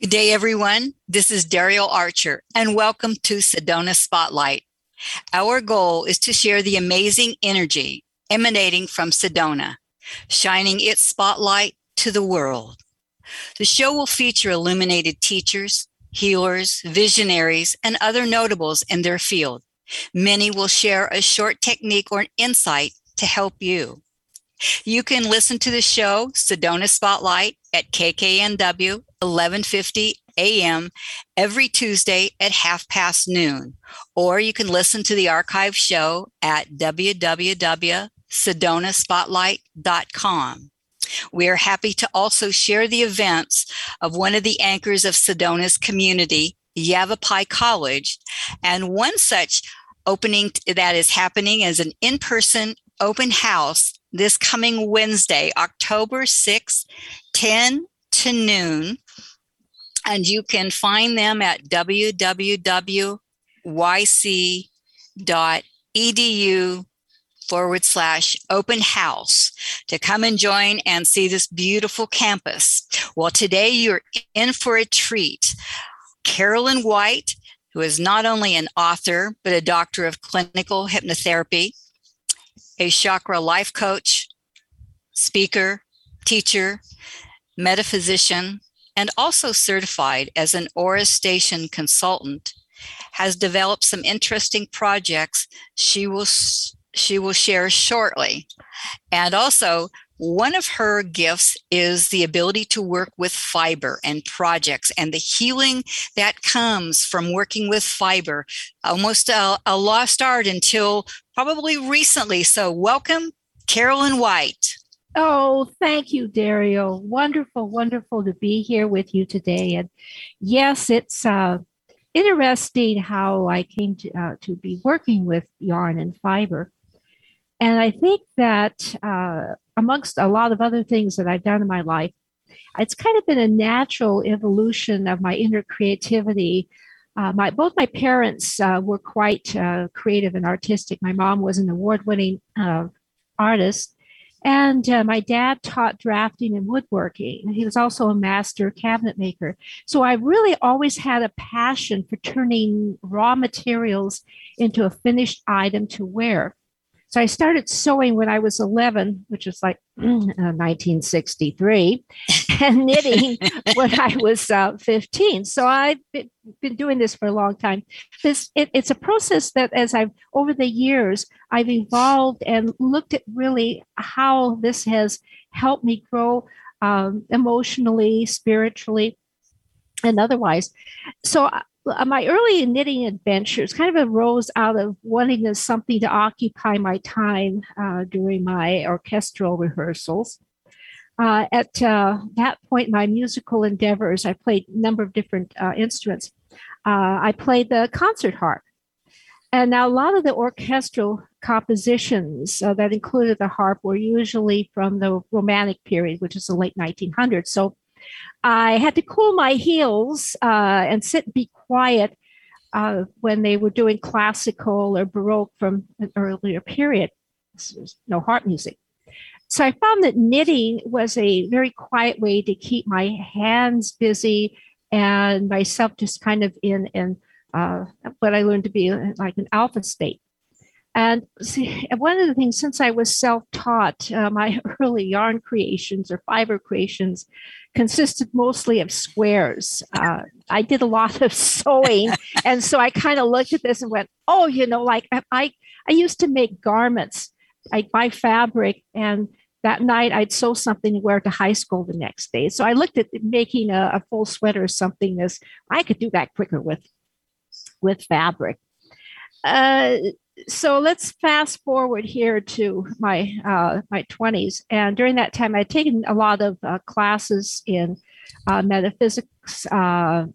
Good day, everyone. This is Daryl Archer, and welcome to Sedona Spotlight. Our goal is to share the amazing energy emanating from Sedona, shining its spotlight to the world. The show will feature illuminated teachers, healers, visionaries, and other notables in their field. Many will share a short technique or an insight to help you. You can listen to the show, Sedona Spotlight, at KKNW 1150 a.m. every Tuesday at half past noon. Or you can listen to the archive show at www.sedonaspotlight.com. We are happy to also share the events of one of the anchors of Sedona's community, Yavapai College, and one such opening that is happening is an in-person open house this coming Wednesday, October 6th, 10 to noon. And you can find them at www.yc.edu forward slash open house to come and join and see this beautiful campus. Well, today you're in for a treat. Carolyn White, who is not only an author, but a doctor of clinical hypnotherapy, a chakra life coach, speaker, teacher, metaphysician, and also certified as an Aura Station consultant, has developed some interesting projects she will she will share shortly. And also, one of her gifts is the ability to work with fiber and projects and the healing that comes from working with fiber, almost a, a lost art until probably recently. So, welcome, Carolyn White. Oh, thank you, Daryl. Wonderful, wonderful to be here with you today. And yes, it's uh, interesting how I came to, uh, to be working with yarn and fiber. And I think that uh, amongst a lot of other things that I've done in my life, it's kind of been a natural evolution of my inner creativity. Uh, my both my parents uh, were quite uh, creative and artistic. My mom was an award-winning uh, artist, and uh, my dad taught drafting and woodworking. He was also a master cabinet maker. So I really always had a passion for turning raw materials into a finished item to wear. So I started sewing when I was 11, which was like uh, 1963, and knitting when I was uh, 15. So I've been, been, doing this for a long time. This it, it's a process that, as I've over the years, I've evolved and looked at really how this has helped me grow um, emotionally, spiritually, and otherwise. So my early knitting adventures kind of arose out of wanting something to occupy my time uh, during my orchestral rehearsals. Uh, at uh, that point, my musical endeavors, I played a number of different uh, instruments. Uh, I played the concert harp. And now a lot of the orchestral compositions that included the harp were usually from the Romantic period, which is the late 1900s. So I had to cool my heels uh, and sit and be quiet uh, when they were doing classical or Baroque from an earlier period. There's no harp music. So I found that knitting was a very quiet way to keep my hands busy and myself just kind of in in uh, what I learned to be like an alpha state. And see, one of the things, since I was self taught, uh, my early yarn creations or fiber creations consisted mostly of squares. Uh, I did a lot of sewing. and so I kind of looked at this and went, oh, you know, like I, I used to make garments. I'd buy fabric and that night I'd sew something to wear to high school the next day. So I looked at making a, a full sweater or something as I could do that quicker with with fabric. Uh, so let's fast forward here to my uh, my 20s and during that time i'd taken a lot of uh, classes in uh, metaphysics uh,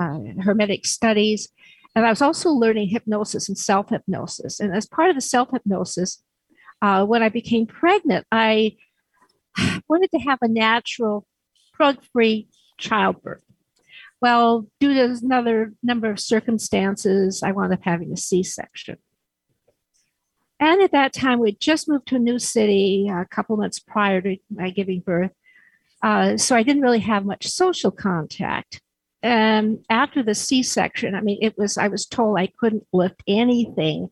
uh, hermetic studies. And i was also learning hypnosis and self-hypnosis. And as part of the self-hypnosis uh, when i became pregnant i wanted to have a natural drug-free childbirth well, due to another number of circumstances, I wound up having a C section. And at that time, we'd just moved to a new city a couple months prior to my giving birth. Uh, so I didn't really have much social contact. And after the C-section, I mean, it was I was told I couldn't lift anything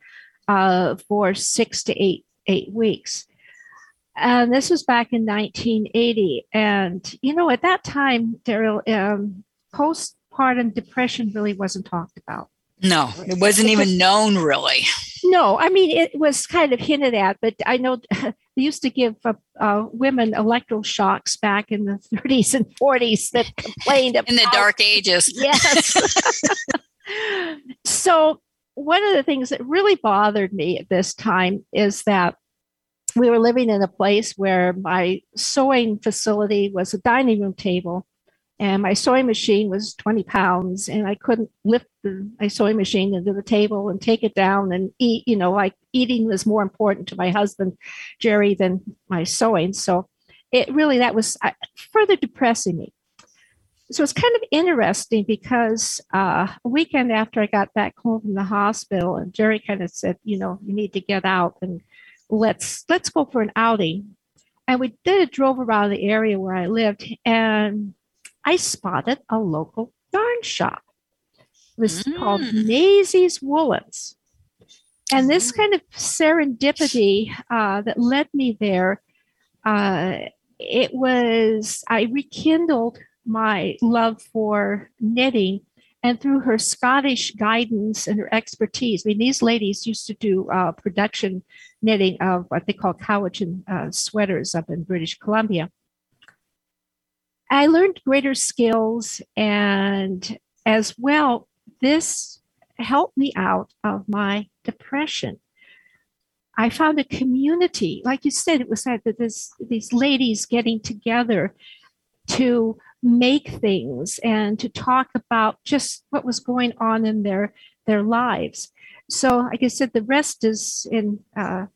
uh, for six to eight eight weeks. And this was back in 1980. And, you know, at that time, Daryl, um, postpartum depression really wasn't talked about. No, it wasn't even known really. No, I mean, it was kind of hinted at, but I know they used to give uh, uh, women electroshocks back in the 30s and 40s that complained about. In the dark ages. Yes. so, one of the things that really bothered me at this time is that we were living in a place where my sewing facility was a dining room table and my sewing machine was 20 pounds and i couldn't lift the, my sewing machine into the table and take it down and eat you know like eating was more important to my husband jerry than my sewing. So it really that was uh, further depressing me. So it's kind of interesting because uh, a weekend after i got back home from the hospital and jerry kind of said you know you need to get out and let's let's go for an outing. And we did a drove around the area where i lived and i spotted a local yarn shop it was mm. called Maisie's Woolens and this mm. kind of serendipity uh, that led me there uh, it was i rekindled my love for knitting and through her Scottish guidance and her expertise, I mean, these ladies used to do uh, production knitting of what they call Cowichan uh, sweaters up in British Columbia. I learned greater skills, and as well, this helped me out of my depression. I found a community, like you said, it was like this, these ladies getting together to make things and to talk about just what was going on in their their lives. So, like I said, the rest is in uh,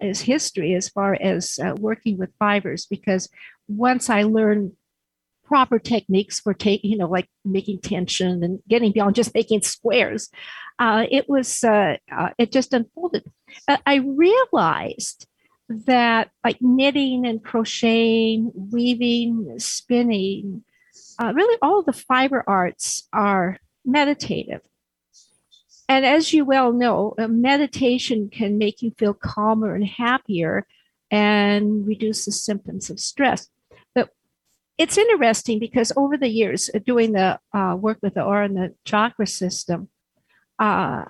is history as far as uh, working with fibers. Because once I learned proper techniques for taking, you know, like making tension and getting beyond just making squares, uh, it was uh, uh, it just unfolded. I realized that like knitting and crocheting, weaving, spinning, uh, really all the fiber arts are meditative. And as you well know, meditation can make you feel calmer and happier and reduce the symptoms of stress. It's interesting because over the years, uh, doing the uh, work with the aura and the chakra system, uh,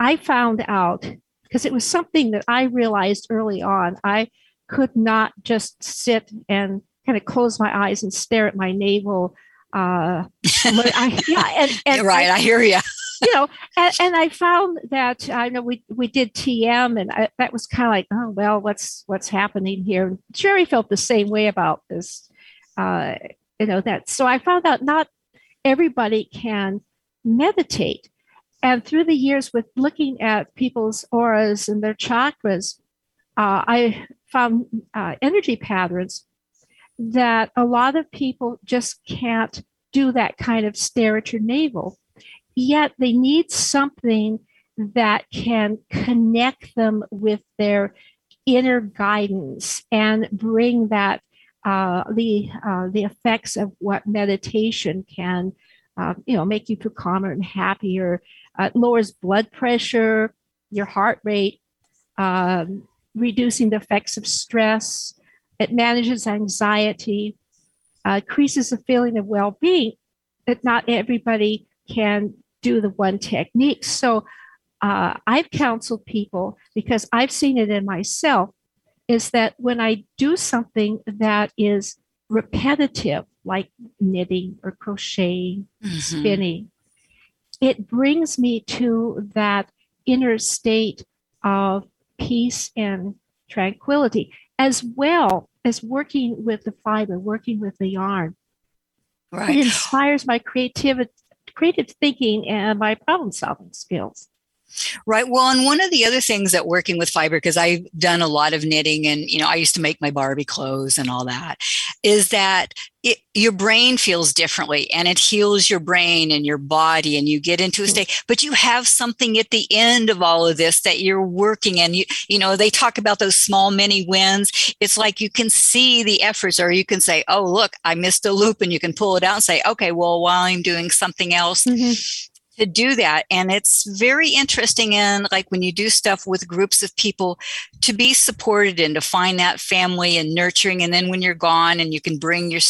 I found out because it was something that I realized early on. I could not just sit and kind of close my eyes and stare at my navel. Uh, I, yeah, and, and right, I, I hear you. you know, and, and, I found that I know we we did TM, and I, that was kind of like, oh well, what's what's happening here? Jerry felt the same way about this. Uh, you know that. So I found out not everybody can meditate, and through the years with looking at people's auras and their chakras, uh, I found uh, energy patterns that a lot of people just can't do that kind of stare at your navel. Yet they need something that can connect them with their inner guidance and bring that uh, the uh, the effects of what meditation can uh, you know make you feel calmer and happier uh, lowers blood pressure your heart rate um, reducing the effects of stress it manages anxiety, uh, increases the feeling of well being, but not everybody can do the one technique. So uh, I've counseled people because I've seen it in myself is that when I do something that is repetitive, like knitting or crocheting, mm-hmm. spinning, it brings me to that inner state of peace and tranquility, as well as working with the fiber, working with the yarn. Right. It inspires my creativity, creative thinking, and my problem solving skills. Right. Well, and one of the other things that working with fiber, because I've done a lot of knitting and, you know, I used to make my Barbie clothes and all that, is that it, your brain feels differently and it heals your brain and your body and you get into a state, but you have something at the end of all of this that you're working and you, you know, they talk about those small mini wins. It's like you can see the efforts or you can say, oh, look, I missed a loop and you can pull it out and say, okay, well, while I'm doing something else, mm-hmm to do that. And it's very interesting in like when you do stuff with groups of people to be supported and to find that family and nurturing. And then when you're gone and you can bring your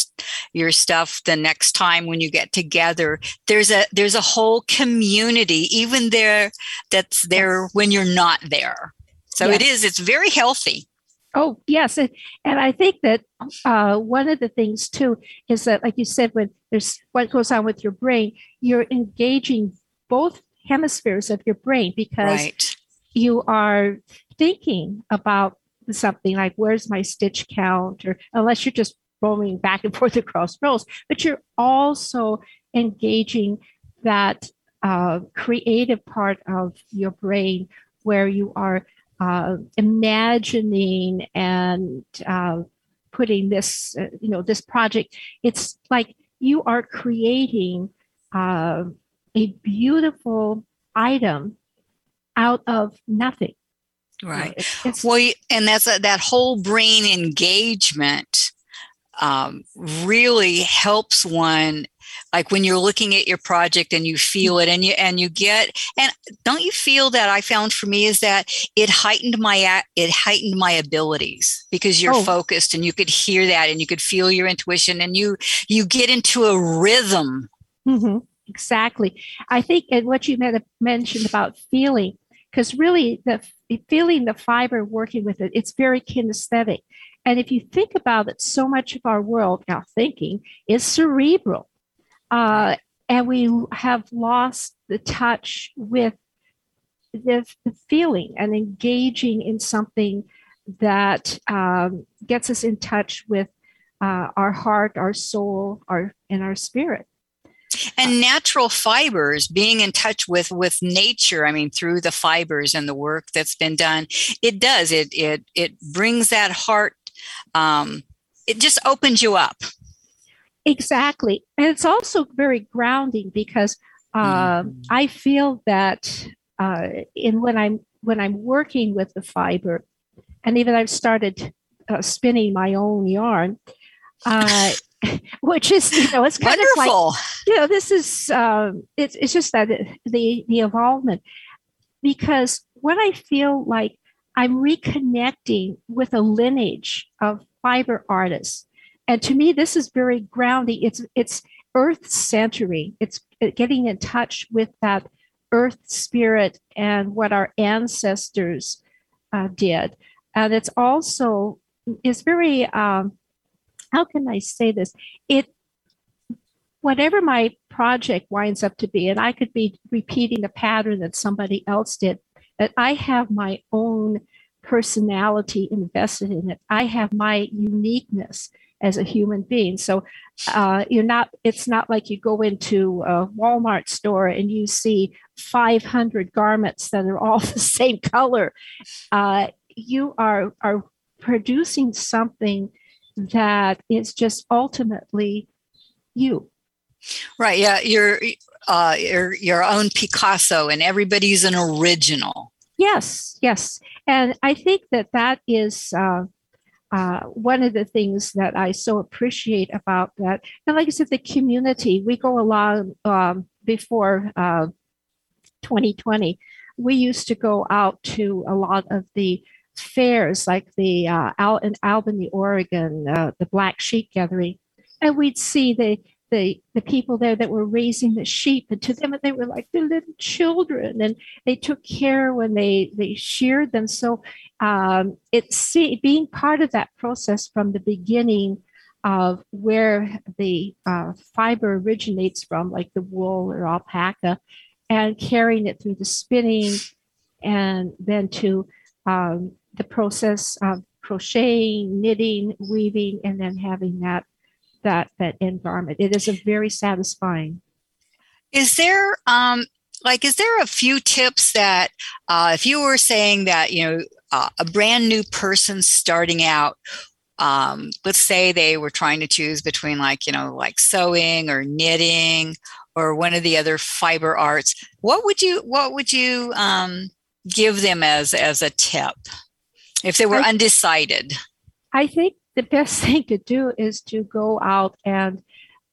your stuff the next time when you get together there's a there's a whole community even there that's there when you're not there. So yes. it is it's very healthy. Oh, yes. And, and I think that uh, one of the things too is that, like you said, when there's what goes on with your brain, you're engaging both hemispheres of your brain because right. you are thinking about something like, where's my stitch count? Or unless you're just roaming back and forth across rows, but you're also engaging that uh, creative part of your brain where you are uh, imagining and uh, putting this, uh, you know, this project. It's like you are creating uh, a beautiful item out of nothing. Right. It's, it's, well, and that's a, that whole brain engagement um, really helps one like when you're looking at your project and you feel it and you and you get and don't you feel that i found for me is that it heightened my it heightened my abilities because you're oh. focused and you could hear that and you could feel your intuition and you you get into a rhythm mm-hmm. Exactly. I think and what you mentioned about feeling because really the feeling the fiber working with it it's very kinesthetic. And if you think about it so much of our world now thinking is cerebral. Uh, and we have lost the touch with the, the feeling and engaging in something that um, gets us in touch with uh, our heart, our soul, our and our spirit. And natural fibers, being in touch with with nature. I mean, through the fibers and the work that's been done, it does. It it it brings that heart. Um, it just opens you up. Exactly. And it's also very grounding because uh, mm-hmm. I feel that uh, in when I'm when I'm working with the fiber, and even I've started uh, spinning my own yarn, uh, which is you know it's kind Wonderful. of like you know this is um, it's it's just that the the involvement. Because when I feel like I'm reconnecting with a lineage of fiber artists. And to me this is very grounding. It's it's earth centering. It's getting in touch with that earth spirit and what our ancestors uh, did. And it's also it's very um, how can i say this it whatever my project winds up to be and i could be repeating a pattern that somebody else did that i have my own personality invested in it i have my uniqueness as a human being. So uh, you're not. It's not like you go into a Walmart store and you see 500 garments that are all the same color. Uh, you are are producing something that is just ultimately you. Right. Yeah. You're uh, your your own Picasso, and everybody's an original. Yes. Yes. And I think that that is. Uh, uh, one of the things that I so appreciate about that, and like I said, the community, we go along um, before uh, 2020, we used to go out to a lot of the fairs like the uh, out in Albany, Oregon, uh, the Black Sheep Gathering, and we'd see the the the people there that were raising the sheep and to them they were like the little children and they took care when they they sheared them. So um, it's see, being part of that process from the beginning of where the uh, fiber originates from like the wool or alpaca and carrying it through the spinning and then to um, the process of crocheting knitting weaving and then having that that that garment. It is a very satisfying. Is there um like is there a few tips that uh, if you were saying that you know uh, a brand new person starting out um, let's say they were trying to choose between like you know like sewing or knitting or one of the other fiber arts what would you what would you um, give them as as a tip if they were I, undecided i think the best thing to do is to go out and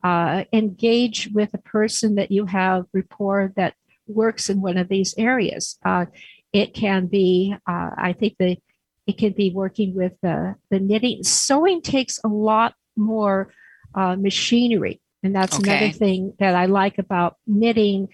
uh, engage with a person that you have rapport that works in one of these areas. Uh, it can be, uh, I think the it can be working with the, the knitting. Sewing takes a lot more uh, machinery, and that's okay. another thing that I like about knitting.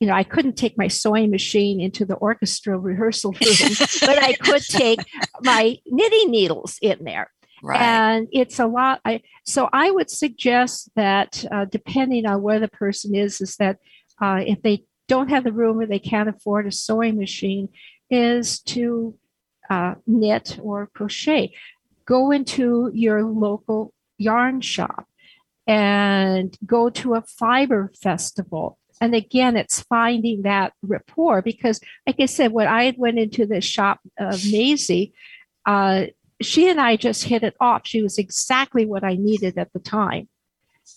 You know, I couldn't take my sewing machine into the orchestra rehearsal room, but I could take my knitting needles in there. Right. And it's a lot. I, so I would suggest that uh, depending on where the person is, is that uh, if they don't have the room or they can't afford a sewing machine, is to uh, knit or crochet. Go into your local yarn shop and go to a fiber festival. And again, it's finding that rapport because, like I said, when I went into the shop of Maisie, uh, she and I just hit it off. She was exactly what I needed at the time.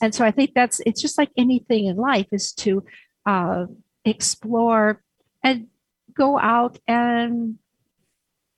And so I think that's it's just like anything in life is to uh, explore and go out and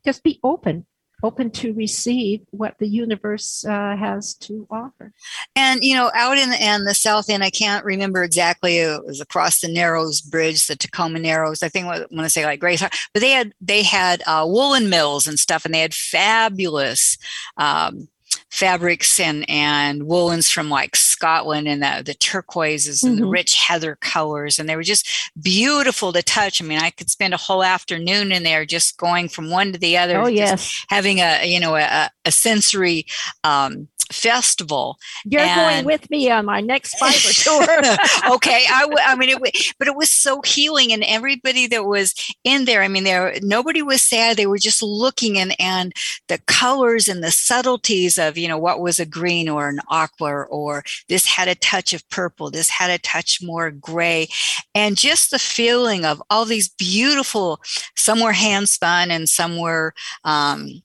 just be open open to receive what the universe uh, has to offer. And you know, out in the, in the south end, I can't remember exactly. It was across the Narrows Bridge, the Tacoma Narrows. I think I want to say like Grace, but they had they had uh, woolen mills and stuff, and they had fabulous. Um, fabrics and and woolens from like Scotland and the, the turquoises and mm-hmm. the rich heather colors and they were just beautiful to touch. I mean, I could spend a whole afternoon in there just going from one to the other. Oh yes, having a you know a, a sensory um, festival. You're and, going with me on my next fiber tour. okay, I, w- I mean, it, but it was so healing, and everybody that was in there. I mean, there nobody was sad. They were just looking, and and the colors and the subtleties of you know what was a green or an aqua, or this had a touch of purple. This had a touch more gray, and just the feeling of all these beautiful. Some were hand spun, and some were. Um,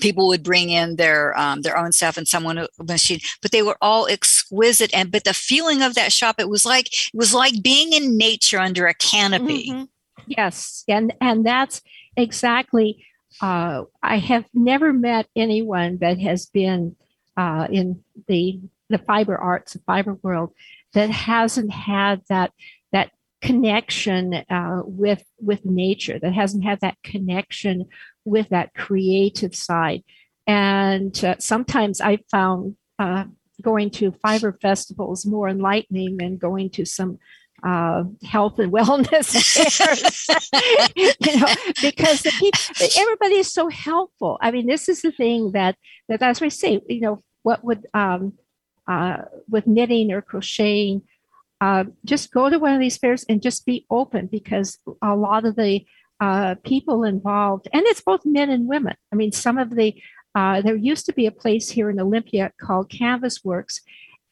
people would bring in their um, their own stuff and someone machine but they were all exquisite. And but the feeling of that shop it was like it was like being in nature under a canopy. Mm-hmm. yes. And and that's exactly uh, i have never met anyone that has been uh, in the the fiber arts the fiber world that hasn't had that that connection uh, with with nature that hasn't had that connection with that creative side. And uh, sometimes I found uh, going to fiber festivals more enlightening than going to some uh, health and wellness you know, because people, everybody is so helpful. I mean, this is the thing that that as we say, you know, what would um, uh, with knitting or crocheting, uh, just go to one of these fairs and just be open because a lot of the uh, people involved, and it's both men and women. I mean, some of the uh, there used to be a place here in Olympia called Canvas Works,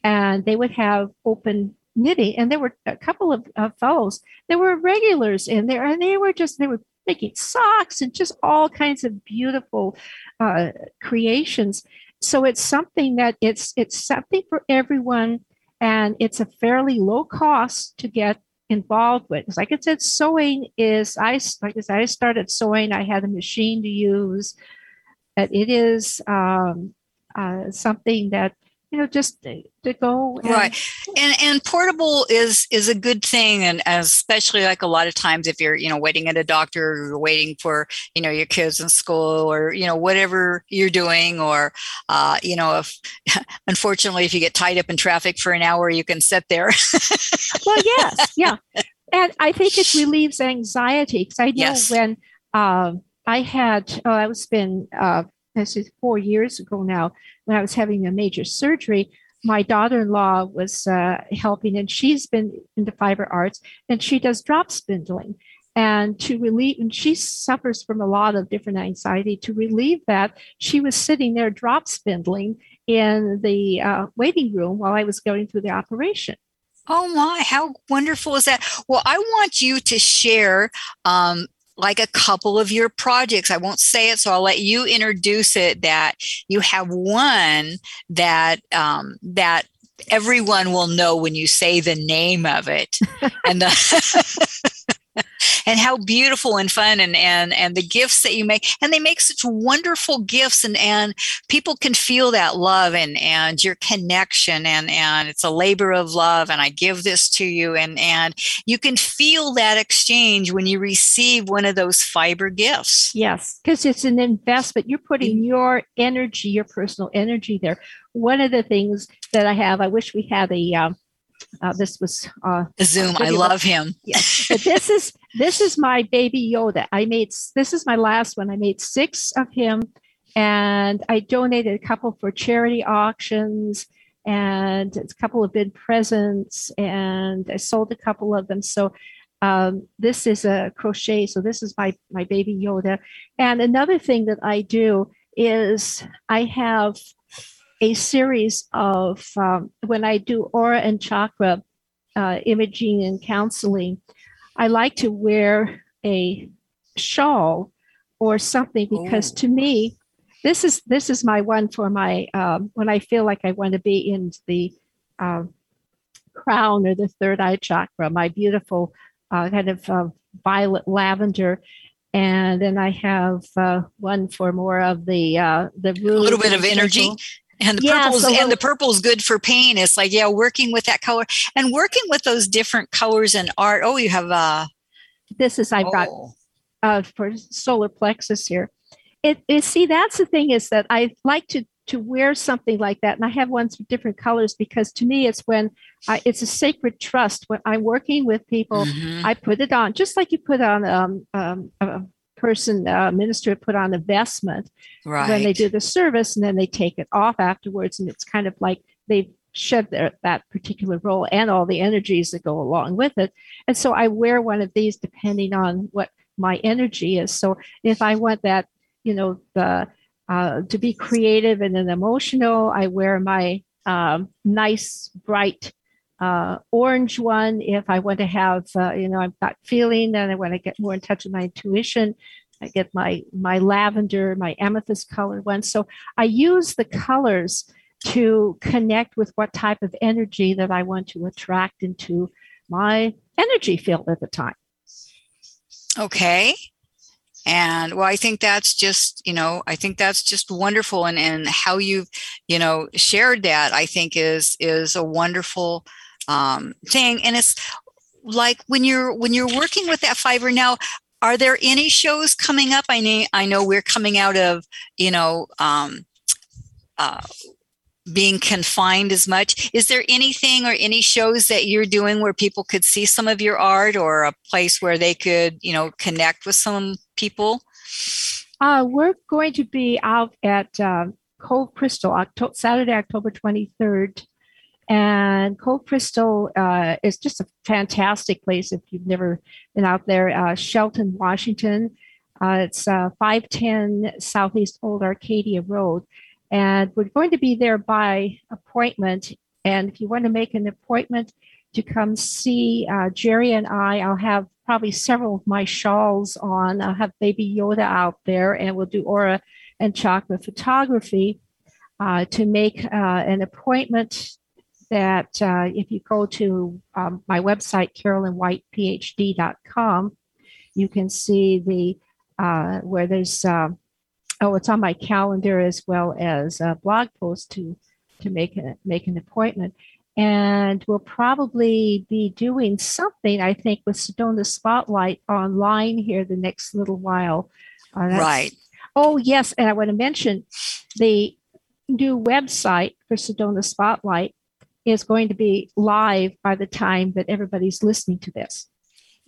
and they would have open knitting, and there were a couple of fellows. There were regulars in there, and they were just they were making socks and just all kinds of beautiful uh, creations. So it's something that it's it's something for everyone, and it's a fairly low cost to get involved with. Because like I said, sewing is I like I said, I started sewing. I had a machine to use. That it is um, uh, something that you know just to, go and, right. And and portable is is a good thing and especially like a lot of times if you're you know waiting at a doctor or you're waiting for you know your kids in school or you know whatever you're doing or uh, you know if unfortunately if you get tied up in traffic for an hour you can sit there. Well yes. Yeah. And i think it relieves anxiety because i know yes. when um, i had oh i was been uh, this is four years ago now when I was having a major surgery, my daughter-in-law was uh, helping and she's been into fiber arts and she does drop spindling and to relieve and she suffers from a lot of different anxiety to relieve that she was sitting there drop spindling in the uh, waiting room while i was going through the operation Oh my, how wonderful is that? Well, I want you to share um, like a couple of your projects. I won't say it, so I'll let you introduce it. That you have one that um, that everyone will know when you say the name of it, and the and how beautiful and fun and and and the gifts that you make and they make such wonderful gifts and and people can feel that love and and your connection and and it's a labor of love and I give this to you and and you can feel that exchange when you receive one of those fiber gifts. Yes, because it's an investment. You're putting mm-hmm. your energy, your personal energy there. One of the things that I have, I wish we had a um, uh, this was uh, Zoom. I love him. Yeah. But this is this is my baby Yoda. I made this is my last one. I made six of him, and I donated a couple for charity auctions and a couple of bid presents, and I sold a couple of them. So um, this is a crochet. So this is my my baby Yoda. And another thing that I do is I have a series of um, when I do aura and chakra uh, imaging and counseling, I like to wear a shawl or something because Ooh. to me, this is this is my one for my um, when I feel like I want to be in the uh, crown or the third eye chakra, my beautiful uh, kind of uh, violet lavender. And then I have uh, one for more of the uh, the a little bit of energy and the yeah, purple's so and the purple's good for pain. It's like yeah working with that color and working with those different colors and art. Oh you have uh this is i've oh. got uh for solar plexus here. It is see that's the thing is that i like to to wear something like that. And i have ones with different colors because to me it's when I, it's a sacred trust. When i'm working with people mm-hmm. i put it on just like you put on um, um, a person, uh, minister, put on a vestment right. when they do the service, and then they take it off afterwards, and it's kind of like they've shed their, that particular role and all the energies that go along with it. And so I wear one of these depending on what my energy is. So if I want that, you know, the uh, to be creative and then emotional, I wear my um, nice, bright uh, orange one if I want to have, uh, you know, I'm not feeling and I want to get more in touch with my intuition. I get my my lavender, my amethyst color one. So I use the colors to connect with what type of energy that I want to attract into my energy field at the time. Okay. And well, I think that's just, you know, I think that's just wonderful. And, and how you've, you know, shared that, I think is is a wonderful um, thing. And it's like when you're when you're working with that fiber now, are there any shows coming up? I know I know we're coming out of you know um, uh, being confined as much. Is there anything or any shows that you're doing where people could see some of your art, or a place where they could you know connect with some people? Uh, we're going to be out at uh, Cove Crystal Saturday, October 23rd and Cold Crystal uh, is just a fantastic place if you've never been out there. Uh, Shelton, Washington. Uh, it's uh, 510 Southeast Old Arcadia Road. And we're going to be there by appointment. And if you want to make an appointment to come see uh, Jerry and I, I'll have probably several of my shawls on. I'll have Baby Yoda out there, and we'll do aura and chakra photography. Uh, to make an appointment that uh, if you go to um, my website, carolynwhitephd.com, you can see the uh, where there's uh, oh, it's on my calendar as well as a blog post to to make a, make an appointment. And we'll probably be doing something, I think, with Sedona Spotlight online here the next little while. Uh, right. Oh, yes. And I want to mention the new website for Sedona Spotlight is going to be live by the time that everybody's listening to this.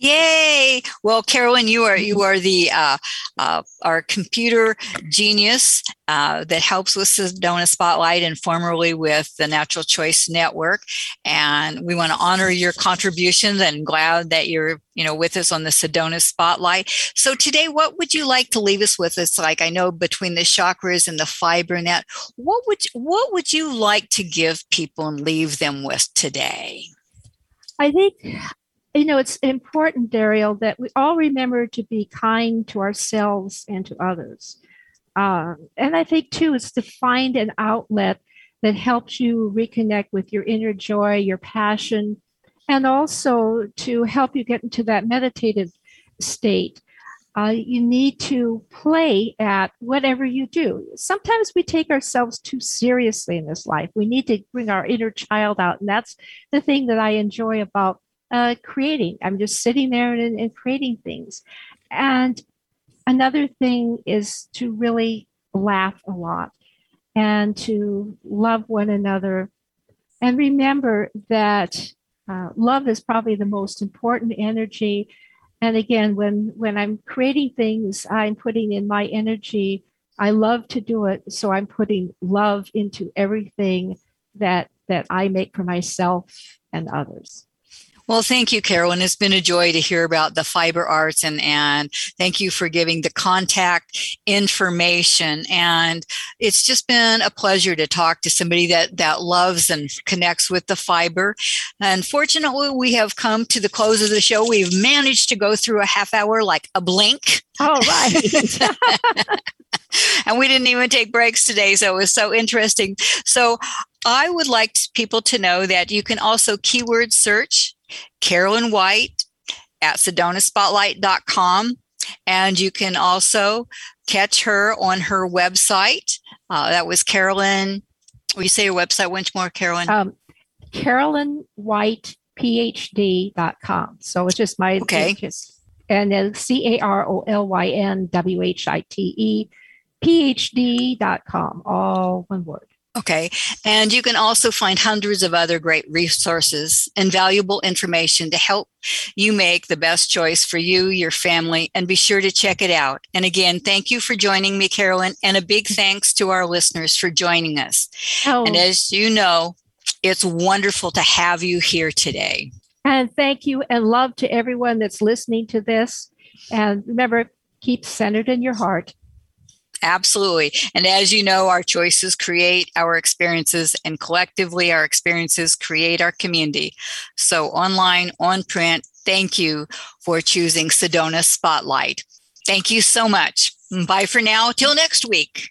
Yay! Well, Carolyn, you are you are the uh, uh, our computer genius uh, that helps with Sedona Spotlight and formerly with the Natural Choice Network. And we want to honor your contributions and glad that you're you know with us on the Sedona Spotlight. So today, what would you like to leave us with? It's like I know between the chakras and the fiber net, what would what would you like to give people and leave them with today? I think you know, it's important, Daryl, that we all remember to be kind to ourselves and to others. Uh, and I think, too, it's to find an outlet that helps you reconnect with your inner joy, your passion, and also to help you get into that meditative state. Uh, you need to play at whatever you do. Sometimes we take ourselves too seriously in this life. We need to bring our inner child out. And that's the thing that I enjoy about uh, creating. I'm just sitting there and, and creating things. And another thing is to really laugh a lot and to love one another. And remember that uh, love is probably the most important energy. And again, when, when I'm creating things, I'm putting in my energy. I love to do it. So I'm putting love into everything that, that I make for myself and others. Well, thank you, Carolyn. It's been a joy to hear about the fiber arts and, and thank you for giving the contact information. And it's just been a pleasure to talk to somebody that, that loves and connects with the fiber. Unfortunately, we have come to the close of the show. We've managed to go through a half hour like a blink. All right. and we didn't even take breaks today. So it was so interesting. So I would like people to know that you can also keyword search Carolyn White at sedonaspotlight.com. And you can also catch her on her website. Uh, that was Carolyn. Will you say your website once more, Carolyn? Um, Carolyn White phd.com. So it's just my okay. Just, and then C A R O L Y N W H I T E phd.com, all one word. Okay. And you can also find hundreds of other great resources and valuable information to help you make the best choice for you, your family, and be sure to check it out. And again, thank you for joining me, Carolyn, and a big thanks to our listeners for joining us. Oh. And as you know, it's wonderful to have you here today. And thank you and love to everyone that's listening to this. And remember, keep centered in your heart Absolutely. And as you know, our choices create our experiences, and collectively, our experiences create our community. So, online, on print, thank you for choosing Sedona Spotlight. Thank you so much. Bye for now. Till next week.